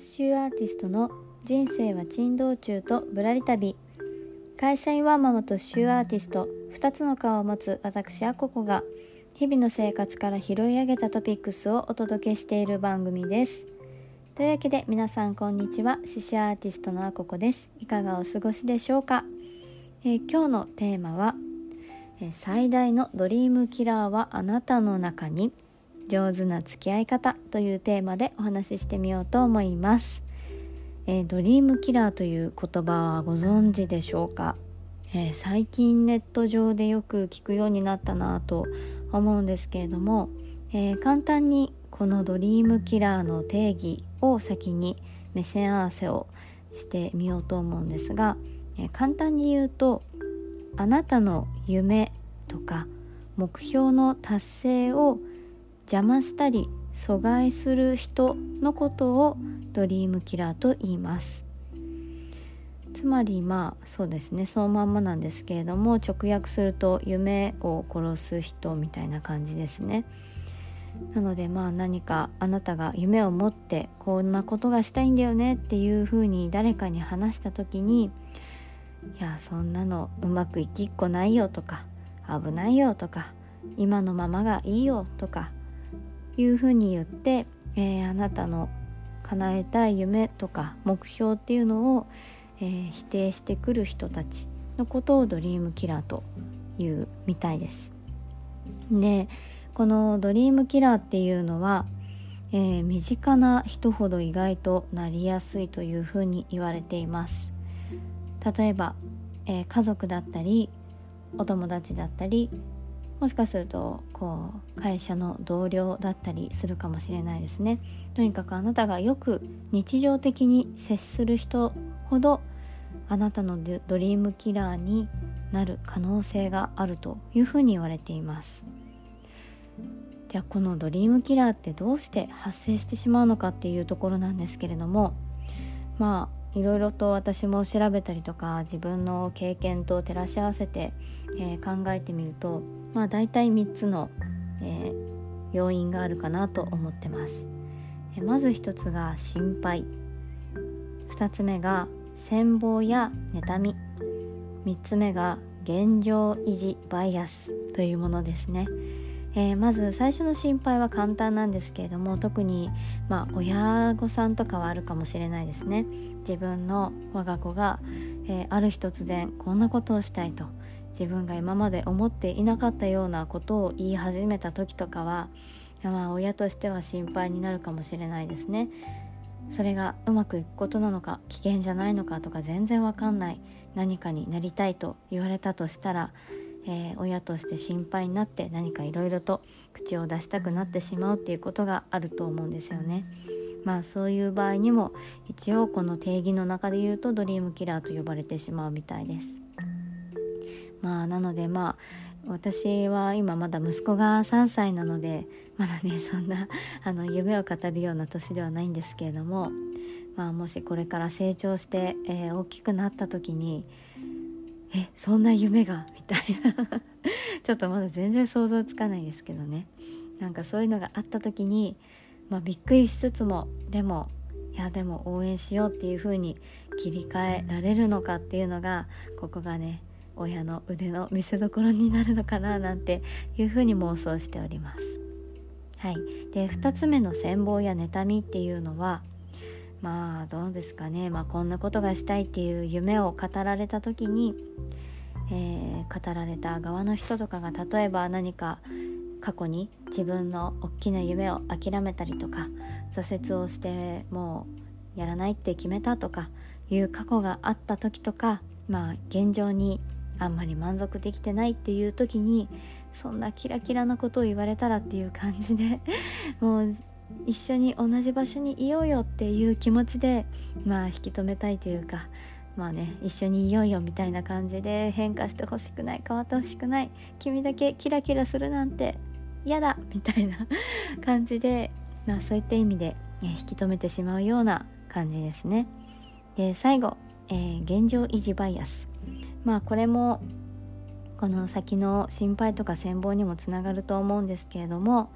ス州アーティストの人生は珍道中とぶらり旅会社員ワンママと州アーティスト2つの顔を持つ私アココが日々の生活から拾い上げたトピックスをお届けしている番組です。というわけで皆さんこんにちは。獅子アーティストのアココです。いかがお過ごしでしょうか、えー、今日のテーマは、えー、最大のドリームキラーはあなたの中に。上手な付き合い方というテーマでお話ししてみようと思います。えー、ドリームキラーという言葉はご存知でしょうか、えー、最近ネット上でよく聞くようになったなと思うんですけれども、えー、簡単にこのドリームキラーの定義を先に目線合わせをしてみようと思うんですが、え簡単に言うとあなたの夢とか目標の達成を邪魔したり阻害する人のことをドリームキラーと言います。つまりまあそうですね。そのまんまなんですけれども直訳すると夢を殺す人みたいな感じですね。なのでまあ何かあなたが夢を持ってこんなことがしたいんだよねっていうふうに誰かに話した時にいやそんなのうまくいきっこないよとか危ないよとか今のままがいいよとかいうふうに言って、えー、あなたの叶えたい夢とか目標っていうのを、えー、否定してくる人たちのことをドリームキラーというみたいです。でこのドリームキラーっていうのは、えー、身近な人ほど意外となりやすいというふうに言われています。例えば、えー、家族だったりお友達だったりもしかするとこう会社の同僚だったりするかもしれないですね。とにかくあなたがよく日常的に接する人ほどあなたのドリームキラーになる可能性があるというふうに言われています。じゃあこのドリームキラーってどうして発生してしまうのかっていうところなんですけれどもまあいろいろと私も調べたりとか自分の経験と照らし合わせて、えー、考えてみるとまあ大体3つの、えー、要因があるかなと思ってます、えー、まず1つが心配。2つ目が羨望や妬み。3つ目が現状維持バイアスというものですね。えー、まず最初の心配は簡単なんですけれども特に、まあ、親御さんとかはあるかもしれないですね。自分の我が子が、えー、ある日突然こんなことをしたいと自分が今まで思っていなかったようなことを言い始めた時とかは、まあ、親としては心配になるかもしれないですね。それがうまくいくことなのか危険じゃないのかとか全然わかんない何かになりたいと言われたとしたらえー、親として心配になって何かいろいろと口を出したくなってしまうっていうことがあると思うんですよね。まあそういう場合にも一応この定義の中で言うとドリームキラーと呼ばれてしまうみたいです。まあなのでまあ私は今まだ息子が3歳なのでまだねそんなあの夢を語るような年ではないんですけれども、まあ、もしこれから成長して、えー、大きくなった時にえそんな夢がみたいなちょっとまだ。全然想像つかないですけどね。なんかそういうのがあった時に、まあ、びっくりしつつもでもいやでも応援しようっていう風に切り替えられるのかっていうのがここがね親の腕の見せ所になるのかななんていう風に妄想しております。はい、で2つ目の羨望や妬みっていうのはまあどうですかね、まあ、こんなことがしたいっていう夢を語られた時に、えー、語られた側の人とかが例えば何か過去に自分の大きな夢を諦めたりとか挫折をしてもうやらないって決めたとかいう過去があった時とかまあ現状にあんまり満足できてないっていう時にそんなキラキラなことを言われたらっていう感じでもう一緒に同じ場所にいようよっていう気持ちでまあ引き止めたいというかまあね一緒にいようよみたいな感じで変化してほしくない変わってほしくない君だけキラキラするなんて嫌だみたいな感じでまあそういった意味で、引き止めてしまうような感じですね。で最後、えー、現状維持バイアスまあこれもこの先の心配とか羨望にもつながると思うんですけれども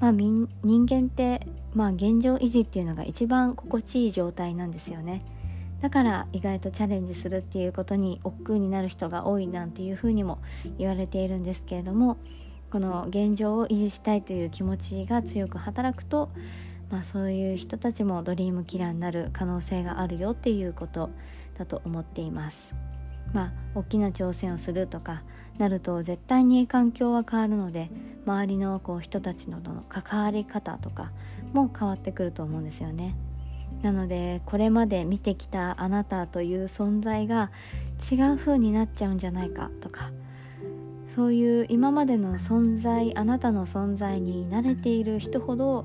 まあ、人間って、まあ、現状維持っていうのが一番心地いい状態なんですよねだから意外とチャレンジするっていうことに億劫になる人が多いなんていうふうにも言われているんですけれどもこの現状を維持したいという気持ちが強く働くと、まあ、そういう人たちもドリームキラーになる可能性があるよっていうことだと思っています。まあ、大きな挑戦をするとかなると絶対に環境は変わるので周りのこう人たちのとの関わり方とかも変わってくると思うんですよね。なのでこれまで見てきたあなたという存在が違う風になっちゃうんじゃないかとかそういう今までの存在あなたの存在に慣れている人ほど、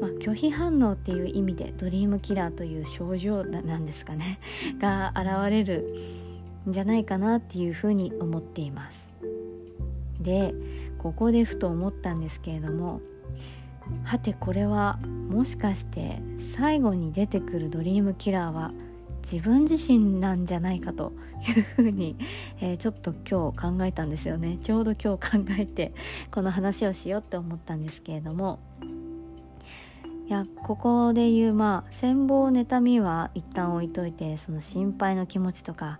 まあ、拒否反応っていう意味でドリームキラーという症状なんですかねが現れるじゃないかなっていうふうに思っています。でここでふと思ったんですけれどもはてこれはもしかして最後に出てくるドリームキラーは自分自身なんじゃないかというふうに、えー、ちょっと今日考えたんですよね。ちょうど今日考えてこの話をしようって思ったんですけれどもいやここで言うまあ羨望妬みは一旦置いといてその心配の気持ちとか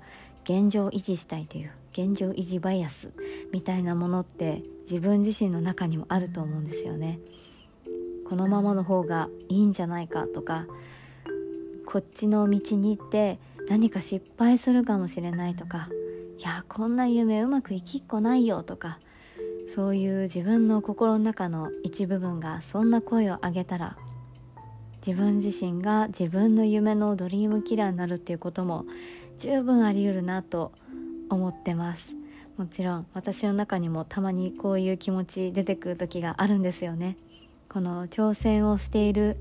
現状維持したいという現状維持バイアスみたいなものって自分自身の中にもあると思うんですよね。このままの方がいいんじゃないかとかこっちの道に行って何か失敗するかもしれないとかいやこんな夢うまくいきっこないよとかそういう自分の心の中の一部分がそんな声を上げたら自分自身が自分の夢のドリームキラーになるっていうことも十分あり得るなと思ってます。もちろん私の中にもたまにこういう気持ち出てくる時があるんですよね。この挑戦をしている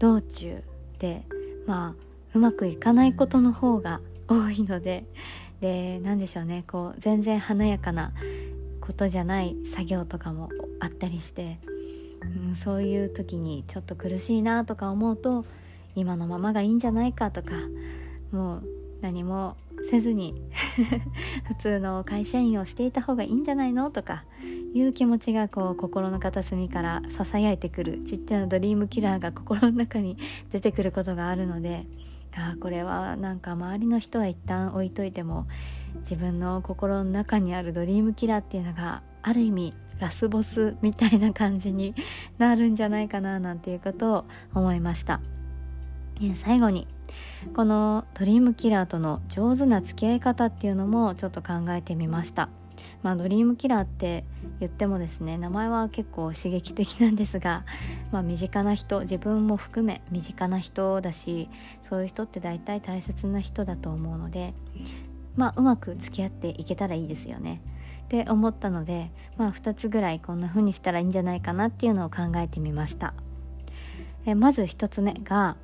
道中でまあうまくいかないことの方が多いので で何でしょうね。こう全然華やかなことじゃない作業とかもあったりして、うん、そういう時にちょっと苦しいなとか思うと今のままがいいんじゃないかとかもう何もせずに 普通の会社員をしていた方がいいんじゃないの？とかいう気持ちがこう心の片隅からささやいてくるちっちゃなドリームキラーが心の中に出てくることがあるのであこれはなんか周りの人は一旦置いといても自分の心の中にあるドリームキラーっていうのがある意味ラスボスみたいな感じになるんじゃないかななんていうことを思いました。最後に。このドリームキラーとの上手な付き合い方っていうのもちょっと考えてみました。まあドリームキラーって言ってもですね名前は結構刺激的なんですが、まあ、身近な人自分も含め身近な人だしそういう人って大体大切な人だと思うのでまあうまく付き合っていけたらいいですよね。って思ったのでまあ2つぐらいこんな風にしたらいいんじゃないかなっていうのを考えてみました。えまず1つ目が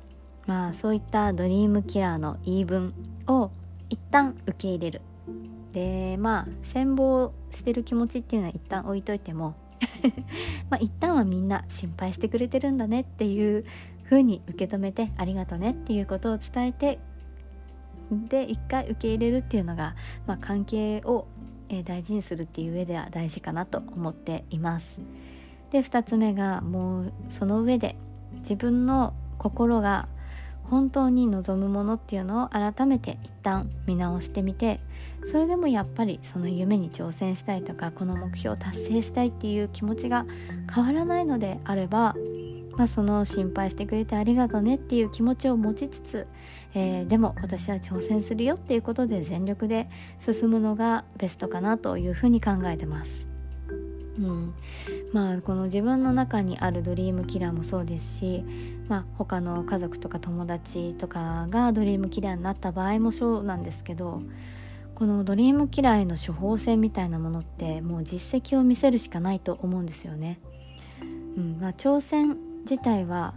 まあそういったドリームキラーの言い分を一旦受け入れるでまあ羨望してる気持ちっていうのは一旦置いといても まあ一旦はみんな心配してくれてるんだねっていう風に受け止めてありがとねっていうことを伝えてで一回受け入れるっていうのが、まあ、関係を、大事にするっていう上では大事かなと思っています。で2つ目がもうその上で自分の心が本当に望むものっていうのを改めて一旦見直してみてそれでもやっぱりその夢に挑戦したいとかこの目標を達成したいっていう気持ちが変わらないのであれば、まあ、その心配してくれてありがとねっていう気持ちを持ちつつ、えー、でも私は挑戦するよっていうことで全力で進むのがベストかなというふうに考えてます。うん、まあこの自分の中にあるドリームキラーもそうですし、まあ、他の家族とか友達とかがドリームキラーになった場合もそうなんですけどこのドリームキラーへの処方箋みたいなものってもう実績を見せるしかないと思うんですよね。うん。まあ、挑戦自体は、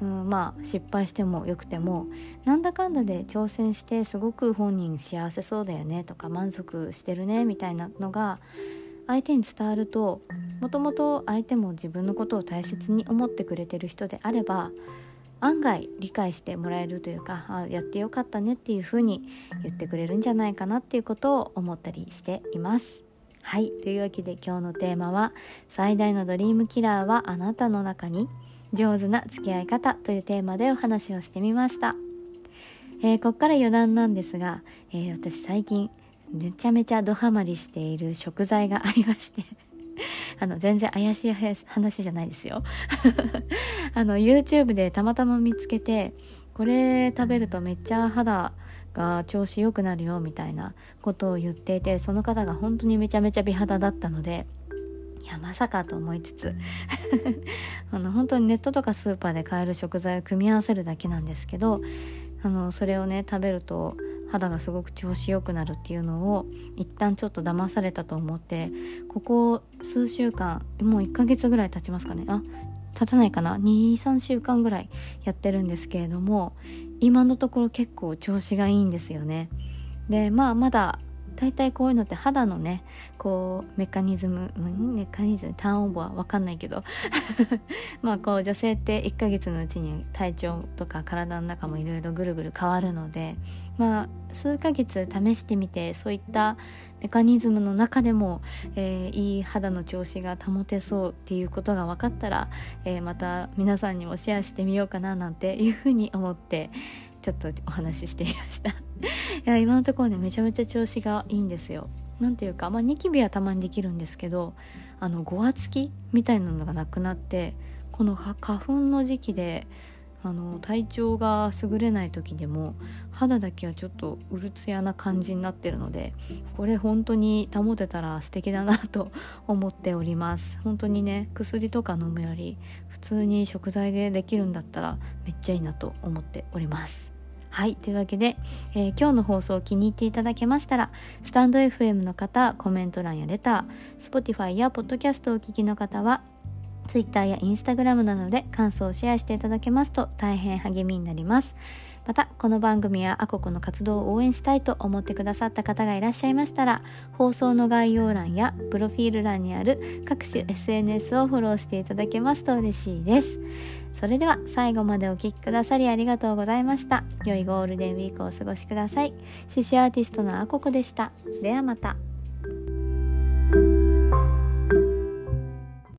うん、まあ失敗してもよくてもなんだかんだで挑戦してすごく本人幸せそうだよねとか満足してるねみたいなのが相手に伝わるともともと相手も自分のことを大切に思ってくれてる人であれば案外理解してもらえるというかあやってよかったねっていうふうに言ってくれるんじゃないかなっていうことを思ったりしています。はいというわけで今日のテーマは「最大のドリームキラーはあなたの中に上手な付き合い方」というテーマでお話をしてみました、えー、こっから余談なんですが、えー、私最近めちゃめちゃドハマりしている食材がありまして。あの全然怪しい話じゃないですよ。あの YouTube でたまたま見つけてこれ食べるとめっちゃ肌が調子良くなるよみたいなことを言っていてその方が本当にめちゃめちゃ美肌だったのでいやまさかと思いつつ。あの本当にネットとかスーパーで買える食材を組み合わせるだけなんですけどあのそれをね食べると肌がすごく調子良くなるっていうのを一旦ちょっと騙されたと思ってここ数週間もう1ヶ月ぐらい経ちますかね。あ経たないかな。23週間ぐらいやってるんですけれども今のところ結構調子がいいんですよね。でまあまだ大体こういうのって肌のねこうメカニズムメカニズムターンオーバーわかんないけど まあこう女性って1ヶ月のうちに体調とか体の中もいろいろぐるぐる変わるのでまあ数ヶ月試してみてそういったメカニズムの中でも、えー、いい肌の調子が保てそうっていうことが分かったら、えー、また皆さんにもシェアしてみようかななんていうふうに思ってちょっとお話ししてみました。いや今のところねめちゃめちゃ調子がいいんですよ。なんていうかまあニキビはたまにできるんですけどあのごわつきみたいなのがなくなってこの花粉の時期であの体調が優れない時でも肌だけはちょっとうるつやな感じになってるのでこれ本当に保てたら素敵だなと 思っております。本当にね薬とか飲むより普通に食材でできるんだったらめっちゃいいなと思っております。はい。というわけで、えー、今日の放送を気に入っていただけましたら、スタンド FM の方、コメント欄やレター、Spotify や Podcast をお聞きの方は、Twitter や Instagram などで感想をシェアしていただけますと大変励みになります。また、この番組やアココの活動を応援したいと思ってくださった方がいらっしゃいましたら、放送の概要欄やプロフィール欄にある各種 SNS をフォローしていただけますと嬉しいです。それでは最後までお聴きくださりありがとうございました。良いゴールデンウィークをお過ごしください。刺繍アーティストのあここでした。ではまた。